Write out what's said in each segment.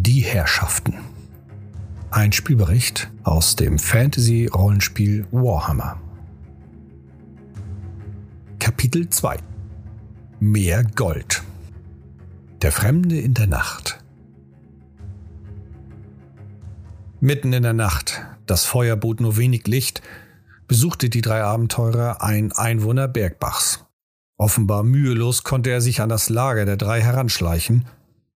Die Herrschaften. Ein Spielbericht aus dem Fantasy-Rollenspiel Warhammer. Kapitel 2 Mehr Gold. Der Fremde in der Nacht. Mitten in der Nacht, das Feuer bot nur wenig Licht, besuchte die drei Abenteurer ein Einwohner Bergbachs. Offenbar mühelos konnte er sich an das Lager der drei heranschleichen,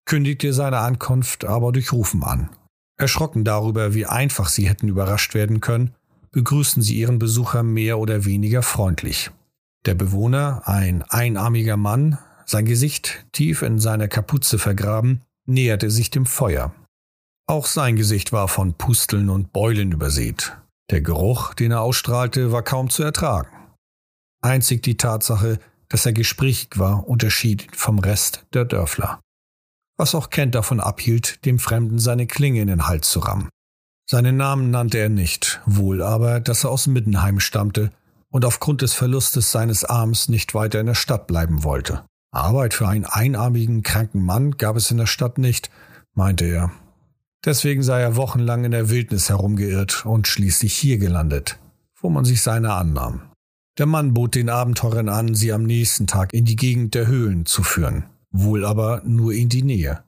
kündigte seine Ankunft aber durch Rufen an. Erschrocken darüber, wie einfach sie hätten überrascht werden können, begrüßten sie ihren Besucher mehr oder weniger freundlich. Der Bewohner, ein einarmiger Mann, sein Gesicht tief in seiner Kapuze vergraben, näherte sich dem Feuer. Auch sein Gesicht war von Pusteln und Beulen übersät. Der Geruch, den er ausstrahlte, war kaum zu ertragen. Einzig die Tatsache, dass er gesprächig war, unterschied vom Rest der Dörfler. Was auch Kent davon abhielt, dem Fremden seine Klinge in den Hals zu rammen. Seinen Namen nannte er nicht, wohl aber, dass er aus Middenheim stammte und aufgrund des Verlustes seines Arms nicht weiter in der Stadt bleiben wollte. Arbeit für einen einarmigen, kranken Mann gab es in der Stadt nicht, meinte er. Deswegen sei er wochenlang in der Wildnis herumgeirrt und schließlich hier gelandet, wo man sich seiner annahm. Der Mann bot den Abenteurern an, sie am nächsten Tag in die Gegend der Höhlen zu führen, wohl aber nur in die Nähe.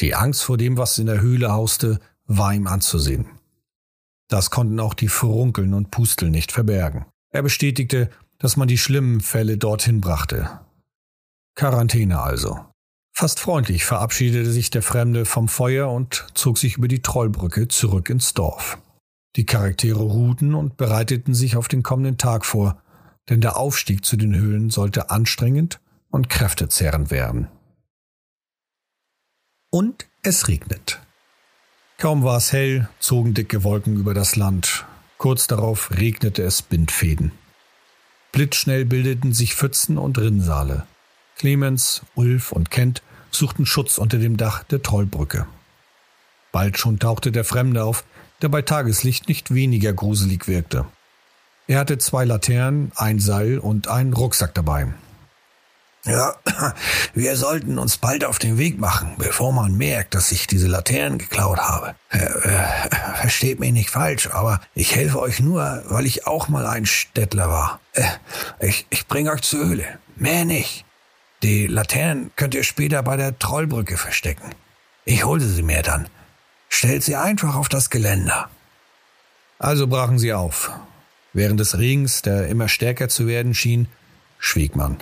Die Angst vor dem, was in der Höhle hauste, war ihm anzusehen. Das konnten auch die Furunkeln und Pusteln nicht verbergen. Er bestätigte, dass man die schlimmen Fälle dorthin brachte. Quarantäne also. Fast freundlich verabschiedete sich der Fremde vom Feuer und zog sich über die Trollbrücke zurück ins Dorf. Die Charaktere ruhten und bereiteten sich auf den kommenden Tag vor, denn der Aufstieg zu den Höhlen sollte anstrengend und kräftezehrend werden. Und es regnet. Kaum war es hell, zogen dicke Wolken über das Land. Kurz darauf regnete es Bindfäden. Blitzschnell bildeten sich Pfützen und Rinnsale. Clemens, Ulf und Kent suchten Schutz unter dem Dach der Trollbrücke. Bald schon tauchte der Fremde auf, der bei Tageslicht nicht weniger gruselig wirkte. Er hatte zwei Laternen, ein Seil und einen Rucksack dabei. Ja, wir sollten uns bald auf den Weg machen, bevor man merkt, dass ich diese Laternen geklaut habe. Äh, äh, versteht mich nicht falsch, aber ich helfe euch nur, weil ich auch mal ein Städtler war. Äh, ich ich bringe euch zur Höhle. Mehr nicht. Die Laternen könnt ihr später bei der Trollbrücke verstecken. Ich hole sie mir dann. Stellt sie einfach auf das Geländer. Also brachen sie auf. Während des Regens, der immer stärker zu werden schien, schwieg man.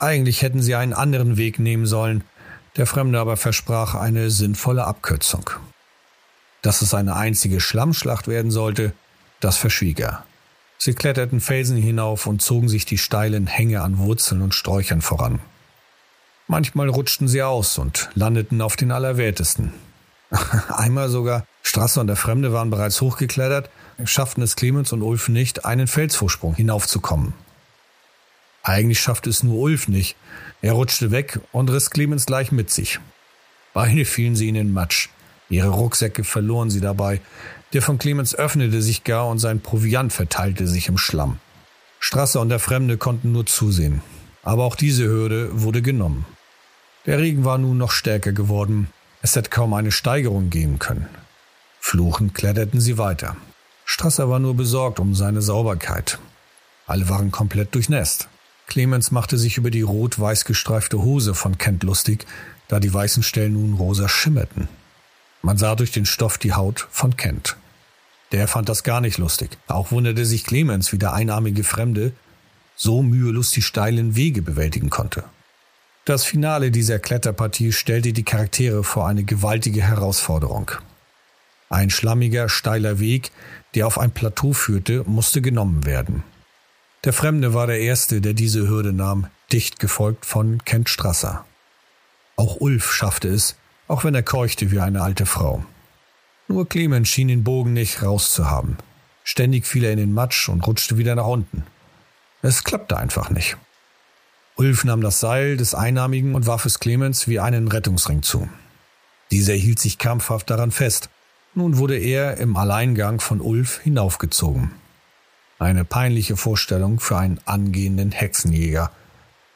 Eigentlich hätten sie einen anderen Weg nehmen sollen, der Fremde aber versprach eine sinnvolle Abkürzung. Dass es eine einzige Schlammschlacht werden sollte, das verschwieg er. Sie kletterten Felsen hinauf und zogen sich die steilen Hänge an Wurzeln und Sträuchern voran. Manchmal rutschten sie aus und landeten auf den Allerwertesten. Einmal sogar, Strasser und der Fremde waren bereits hochgeklettert, schafften es Clemens und Ulf nicht, einen Felsvorsprung hinaufzukommen. Eigentlich schaffte es nur Ulf nicht. Er rutschte weg und riss Clemens gleich mit sich. Beide fielen sie in den Matsch. Ihre Rucksäcke verloren sie dabei, der von Clemens öffnete sich gar und sein Proviant verteilte sich im Schlamm. Strasser und der Fremde konnten nur zusehen. Aber auch diese Hürde wurde genommen. Der Regen war nun noch stärker geworden. Es hätte kaum eine Steigerung geben können. Fluchend kletterten sie weiter. Strasser war nur besorgt um seine Sauberkeit. Alle waren komplett durchnässt. Clemens machte sich über die rot-weiß gestreifte Hose von Kent lustig, da die weißen Stellen nun rosa schimmerten. Man sah durch den Stoff die Haut von Kent. Der fand das gar nicht lustig. Auch wunderte sich Clemens, wie der einarmige Fremde so mühelos die steilen Wege bewältigen konnte. Das Finale dieser Kletterpartie stellte die Charaktere vor eine gewaltige Herausforderung. Ein schlammiger, steiler Weg, der auf ein Plateau führte, musste genommen werden. Der Fremde war der Erste, der diese Hürde nahm, dicht gefolgt von Kent Strasser. Auch Ulf schaffte es, auch wenn er keuchte wie eine alte Frau. Nur Clemens schien den Bogen nicht rauszuhaben. Ständig fiel er in den Matsch und rutschte wieder nach unten. Es klappte einfach nicht. Ulf nahm das Seil des Einnahmigen und warf es Clemens wie einen Rettungsring zu. Dieser hielt sich kampfhaft daran fest. Nun wurde er im Alleingang von Ulf hinaufgezogen. Eine peinliche Vorstellung für einen angehenden Hexenjäger.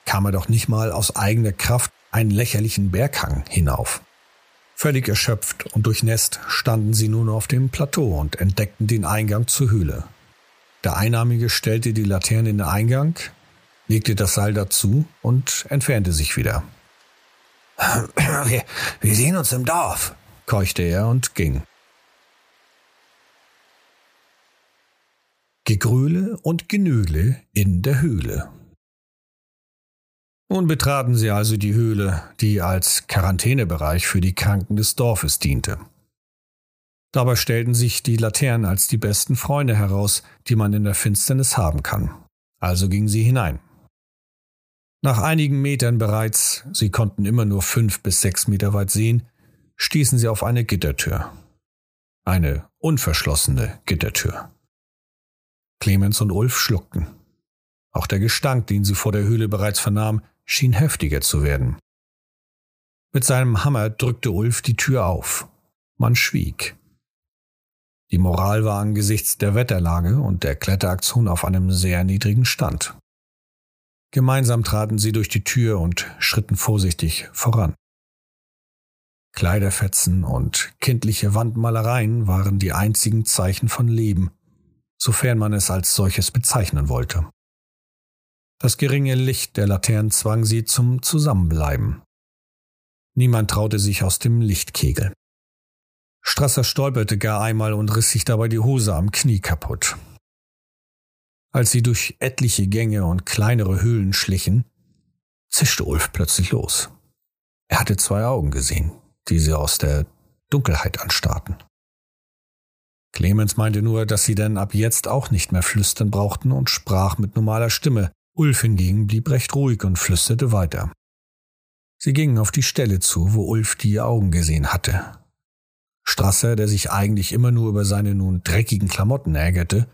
Kam er doch nicht mal aus eigener Kraft einen lächerlichen Berghang hinauf. Völlig erschöpft und durchnässt standen sie nun auf dem Plateau und entdeckten den Eingang zur Höhle. Der Einnahmige stellte die Laterne in den Eingang, legte das Seil dazu und entfernte sich wieder. Wir, wir sehen uns im Dorf, keuchte er und ging. Gegröle und Genöle in der Höhle. Nun betraten sie also die Höhle, die als Quarantänebereich für die Kranken des Dorfes diente. Dabei stellten sich die Laternen als die besten Freunde heraus, die man in der Finsternis haben kann. Also gingen sie hinein. Nach einigen Metern bereits, sie konnten immer nur fünf bis sechs Meter weit sehen, stießen sie auf eine Gittertür. Eine unverschlossene Gittertür. Clemens und Ulf schluckten. Auch der Gestank, den sie vor der Höhle bereits vernahmen, schien heftiger zu werden. Mit seinem Hammer drückte Ulf die Tür auf. Man schwieg. Die Moral war angesichts der Wetterlage und der Kletteraktion auf einem sehr niedrigen Stand. Gemeinsam traten sie durch die Tür und schritten vorsichtig voran. Kleiderfetzen und kindliche Wandmalereien waren die einzigen Zeichen von Leben, sofern man es als solches bezeichnen wollte. Das geringe Licht der Laternen zwang sie zum Zusammenbleiben. Niemand traute sich aus dem Lichtkegel. Strasser stolperte gar einmal und riss sich dabei die Hose am Knie kaputt. Als sie durch etliche Gänge und kleinere Höhlen schlichen, zischte Ulf plötzlich los. Er hatte zwei Augen gesehen, die sie aus der Dunkelheit anstarrten. Clemens meinte nur, dass sie denn ab jetzt auch nicht mehr flüstern brauchten und sprach mit normaler Stimme. Ulf hingegen blieb recht ruhig und flüsterte weiter. Sie gingen auf die Stelle zu, wo Ulf die Augen gesehen hatte. Strasser, der sich eigentlich immer nur über seine nun dreckigen Klamotten ärgerte,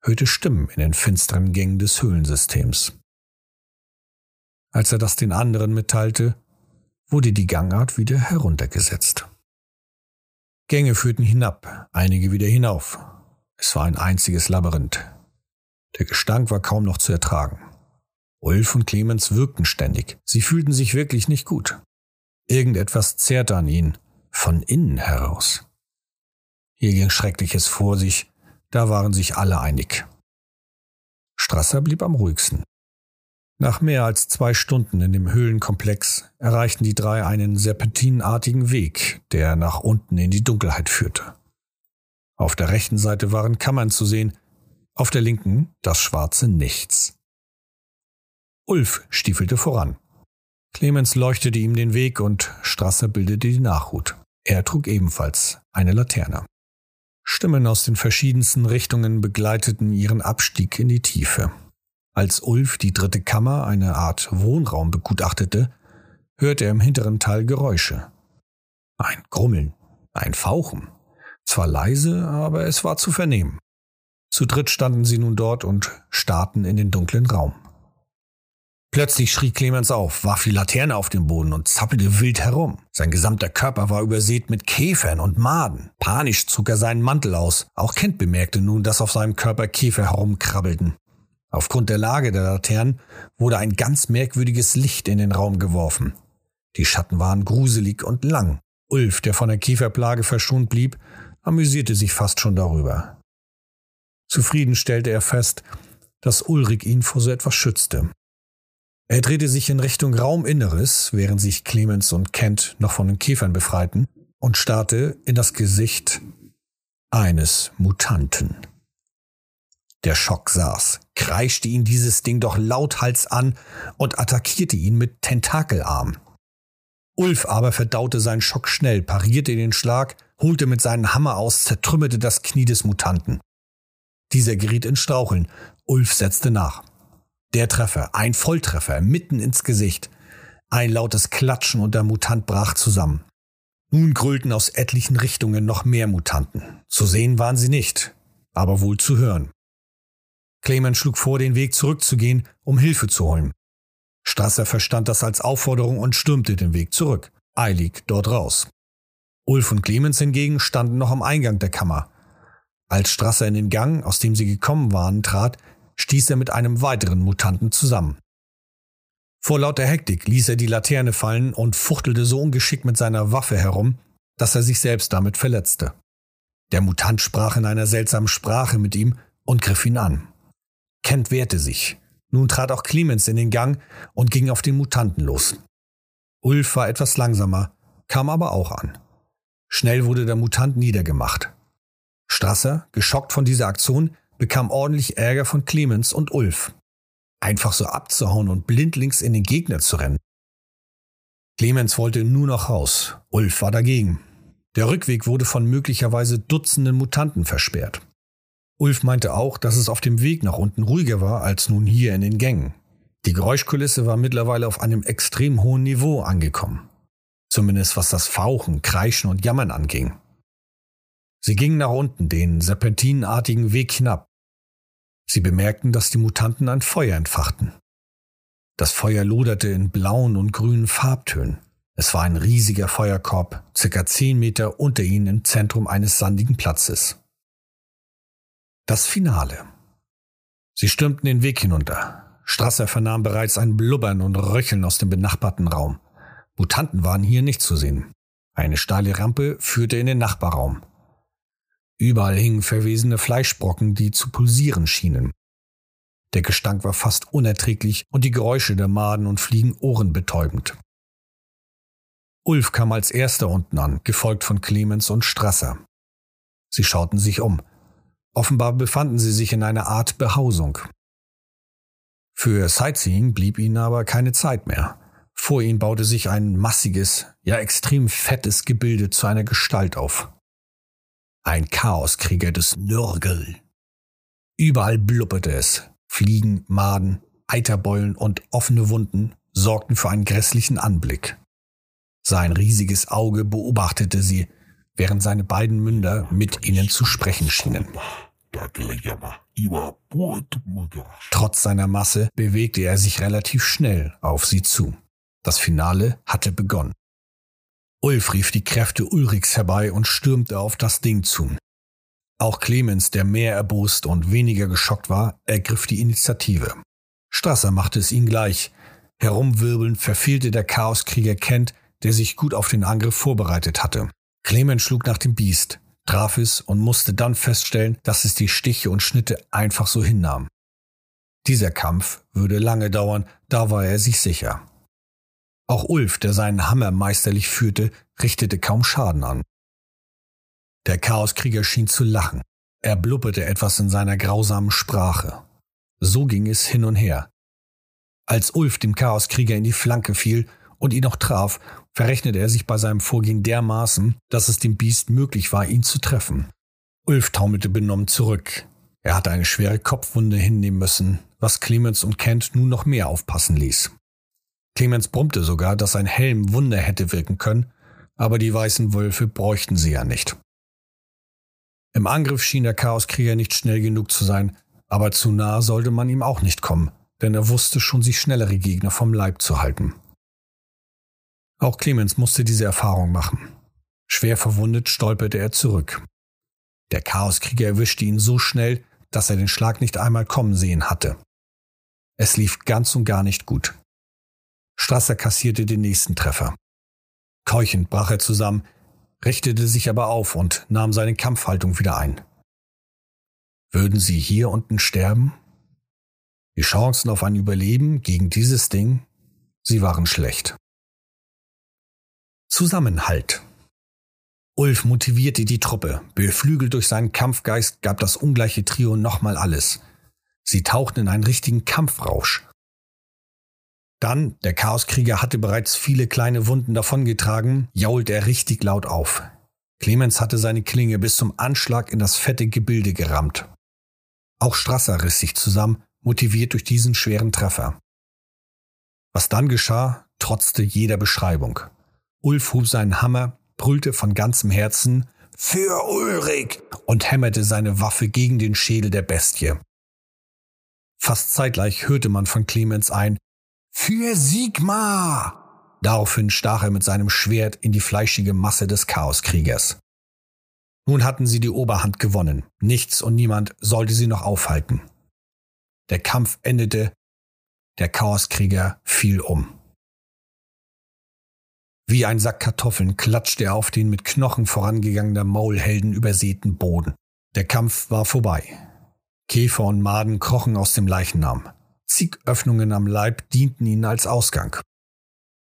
hörte Stimmen in den finsteren Gängen des Höhlensystems. Als er das den anderen mitteilte, wurde die Gangart wieder heruntergesetzt. Gänge führten hinab, einige wieder hinauf. Es war ein einziges Labyrinth. Der Gestank war kaum noch zu ertragen. Ulf und Clemens wirkten ständig. Sie fühlten sich wirklich nicht gut. Irgendetwas zerrte an ihnen, von innen heraus. Hier ging Schreckliches vor sich, da waren sich alle einig. Strasser blieb am ruhigsten. Nach mehr als zwei Stunden in dem Höhlenkomplex erreichten die drei einen serpentinartigen Weg, der nach unten in die Dunkelheit führte. Auf der rechten Seite waren Kammern zu sehen, auf der linken das schwarze Nichts. Ulf stiefelte voran. Clemens leuchtete ihm den Weg und Strasser bildete die Nachhut. Er trug ebenfalls eine Laterne. Stimmen aus den verschiedensten Richtungen begleiteten ihren Abstieg in die Tiefe. Als Ulf die dritte Kammer, eine Art Wohnraum, begutachtete, hörte er im hinteren Teil Geräusche. Ein Grummeln, ein Fauchen. Zwar leise, aber es war zu vernehmen. Zu dritt standen sie nun dort und starrten in den dunklen Raum. Plötzlich schrie Clemens auf, warf die Laterne auf den Boden und zappelte wild herum. Sein gesamter Körper war übersät mit Käfern und Maden. Panisch zog er seinen Mantel aus. Auch Kent bemerkte nun, dass auf seinem Körper Käfer herumkrabbelten. Aufgrund der Lage der Laternen wurde ein ganz merkwürdiges Licht in den Raum geworfen. Die Schatten waren gruselig und lang. Ulf, der von der Käferplage verschont blieb, amüsierte sich fast schon darüber. Zufrieden stellte er fest, dass Ulrich ihn vor so etwas schützte. Er drehte sich in Richtung Rauminneres, während sich Clemens und Kent noch von den Käfern befreiten, und starrte in das Gesicht eines Mutanten. Der Schock saß, kreischte ihn dieses Ding doch lauthals an und attackierte ihn mit Tentakelarm. Ulf aber verdaute seinen Schock schnell, parierte den Schlag, holte mit seinem Hammer aus, zertrümmerte das Knie des Mutanten. Dieser geriet in Straucheln. Ulf setzte nach. Der Treffer, ein Volltreffer, mitten ins Gesicht. Ein lautes Klatschen und der Mutant brach zusammen. Nun grüllten aus etlichen Richtungen noch mehr Mutanten. Zu sehen waren sie nicht, aber wohl zu hören. Clemens schlug vor, den Weg zurückzugehen, um Hilfe zu holen. Strasser verstand das als Aufforderung und stürmte den Weg zurück, eilig dort raus. Ulf und Clemens hingegen standen noch am Eingang der Kammer. Als Strasser in den Gang, aus dem sie gekommen waren, trat, stieß er mit einem weiteren Mutanten zusammen. Vor lauter Hektik ließ er die Laterne fallen und fuchtelte so ungeschickt mit seiner Waffe herum, dass er sich selbst damit verletzte. Der Mutant sprach in einer seltsamen Sprache mit ihm und griff ihn an. Kent wehrte sich. Nun trat auch Clemens in den Gang und ging auf den Mutanten los. Ulf war etwas langsamer, kam aber auch an. Schnell wurde der Mutant niedergemacht. Strasser, geschockt von dieser Aktion, bekam ordentlich Ärger von Clemens und Ulf. Einfach so abzuhauen und blindlings in den Gegner zu rennen. Clemens wollte nur noch raus, Ulf war dagegen. Der Rückweg wurde von möglicherweise Dutzenden Mutanten versperrt. Ulf meinte auch, dass es auf dem Weg nach unten ruhiger war als nun hier in den Gängen. Die Geräuschkulisse war mittlerweile auf einem extrem hohen Niveau angekommen. Zumindest was das Fauchen, Kreischen und Jammern anging. Sie gingen nach unten den serpentinenartigen Weg hinab. Sie bemerkten, dass die Mutanten ein Feuer entfachten. Das Feuer loderte in blauen und grünen Farbtönen. Es war ein riesiger Feuerkorb, circa zehn Meter unter ihnen im Zentrum eines sandigen Platzes. Das Finale. Sie stürmten den Weg hinunter. Strasser vernahm bereits ein Blubbern und Röcheln aus dem benachbarten Raum. Mutanten waren hier nicht zu sehen. Eine steile Rampe führte in den Nachbarraum. Überall hingen verwesene Fleischbrocken, die zu pulsieren schienen. Der Gestank war fast unerträglich und die Geräusche der Maden und Fliegen ohrenbetäubend. Ulf kam als erster unten an, gefolgt von Clemens und Strasser. Sie schauten sich um. Offenbar befanden sie sich in einer Art Behausung. Für Sightseeing blieb ihnen aber keine Zeit mehr. Vor ihnen baute sich ein massiges, ja extrem fettes Gebilde zu einer Gestalt auf. Ein Chaoskrieger des Nörgel. Überall blubberte es. Fliegen, Maden, Eiterbeulen und offene Wunden sorgten für einen grässlichen Anblick. Sein riesiges Auge beobachtete sie, während seine beiden Münder mit ihnen zu sprechen schienen. Trotz seiner Masse bewegte er sich relativ schnell auf sie zu. Das Finale hatte begonnen. Ulf rief die Kräfte Ulriks herbei und stürmte auf das Ding zu. Auch Clemens, der mehr erbost und weniger geschockt war, ergriff die Initiative. Strasser machte es ihm gleich. Herumwirbelnd verfehlte der Chaoskrieger Kent der sich gut auf den Angriff vorbereitet hatte. Clemens schlug nach dem Biest, traf es und musste dann feststellen, dass es die Stiche und Schnitte einfach so hinnahm. Dieser Kampf würde lange dauern, da war er sich sicher. Auch Ulf, der seinen Hammer meisterlich führte, richtete kaum Schaden an. Der Chaoskrieger schien zu lachen. Er blubberte etwas in seiner grausamen Sprache. So ging es hin und her. Als Ulf dem Chaoskrieger in die Flanke fiel, und ihn auch traf, verrechnete er sich bei seinem Vorgehen dermaßen, dass es dem Biest möglich war, ihn zu treffen. Ulf taumelte benommen zurück. Er hatte eine schwere Kopfwunde hinnehmen müssen, was Clemens und Kent nun noch mehr aufpassen ließ. Clemens brummte sogar, dass ein Helm Wunder hätte wirken können, aber die weißen Wölfe bräuchten sie ja nicht. Im Angriff schien der Chaoskrieger nicht schnell genug zu sein, aber zu nah sollte man ihm auch nicht kommen, denn er wusste schon, sich schnellere Gegner vom Leib zu halten. Auch Clemens musste diese Erfahrung machen. Schwer verwundet stolperte er zurück. Der Chaoskrieger erwischte ihn so schnell, dass er den Schlag nicht einmal kommen sehen hatte. Es lief ganz und gar nicht gut. Strasser kassierte den nächsten Treffer. Keuchend brach er zusammen, richtete sich aber auf und nahm seine Kampfhaltung wieder ein. Würden sie hier unten sterben? Die Chancen auf ein Überleben gegen dieses Ding, sie waren schlecht. Zusammenhalt. Ulf motivierte die Truppe. Beflügelt durch seinen Kampfgeist gab das ungleiche Trio nochmal alles. Sie tauchten in einen richtigen Kampfrausch. Dann, der Chaoskrieger hatte bereits viele kleine Wunden davongetragen, jaulte er richtig laut auf. Clemens hatte seine Klinge bis zum Anschlag in das fette Gebilde gerammt. Auch Strasser riss sich zusammen, motiviert durch diesen schweren Treffer. Was dann geschah, trotzte jeder Beschreibung. Ulf hob seinen Hammer, brüllte von ganzem Herzen Für Ulrich und hämmerte seine Waffe gegen den Schädel der Bestie. Fast zeitgleich hörte man von Clemens ein Für Sigmar! Daraufhin stach er mit seinem Schwert in die fleischige Masse des Chaoskriegers. Nun hatten sie die Oberhand gewonnen. Nichts und niemand sollte sie noch aufhalten. Der Kampf endete. Der Chaoskrieger fiel um. Wie ein Sack Kartoffeln klatschte er auf den mit Knochen vorangegangener Maulhelden übersäten Boden. Der Kampf war vorbei. Käfer und Maden krochen aus dem Leichnam. Zig Öffnungen am Leib dienten ihnen als Ausgang.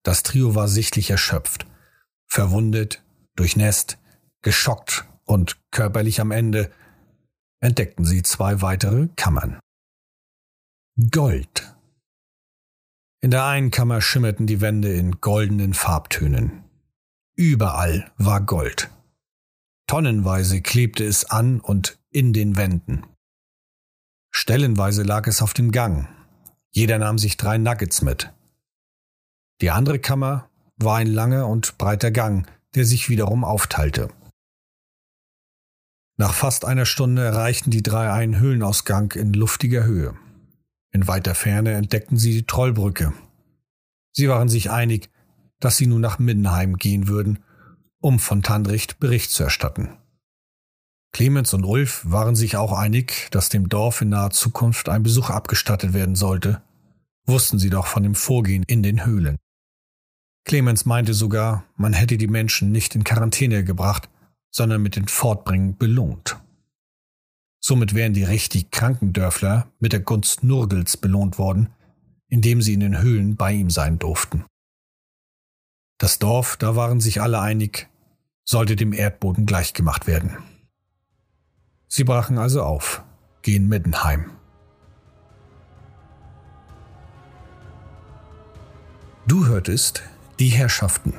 Das Trio war sichtlich erschöpft, verwundet, durchnässt, geschockt und körperlich am Ende entdeckten sie zwei weitere Kammern. Gold. In der einen Kammer schimmerten die Wände in goldenen Farbtönen. Überall war Gold. Tonnenweise klebte es an und in den Wänden. Stellenweise lag es auf dem Gang. Jeder nahm sich drei Nuggets mit. Die andere Kammer war ein langer und breiter Gang, der sich wiederum aufteilte. Nach fast einer Stunde erreichten die drei einen Höhlenausgang in luftiger Höhe. In weiter Ferne entdeckten sie die Trollbrücke. Sie waren sich einig, dass sie nun nach Mindenheim gehen würden, um von Tandricht Bericht zu erstatten. Clemens und Ulf waren sich auch einig, dass dem Dorf in naher Zukunft ein Besuch abgestattet werden sollte, wussten sie doch von dem Vorgehen in den Höhlen. Clemens meinte sogar, man hätte die Menschen nicht in Quarantäne gebracht, sondern mit den Fortbringen belohnt. Somit wären die richtig kranken Dörfler mit der Gunst Nurgels belohnt worden, indem sie in den Höhlen bei ihm sein durften. Das Dorf, da waren sich alle einig, sollte dem Erdboden gleichgemacht werden. Sie brachen also auf, gehen mitten heim. Du hörtest Die Herrschaften.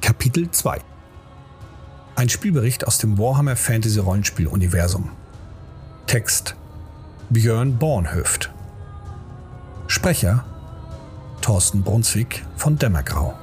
Kapitel 2 ein Spielbericht aus dem Warhammer Fantasy Rollenspiel Universum. Text Björn Bornhöft. Sprecher Thorsten Brunswick von Dämmergrau.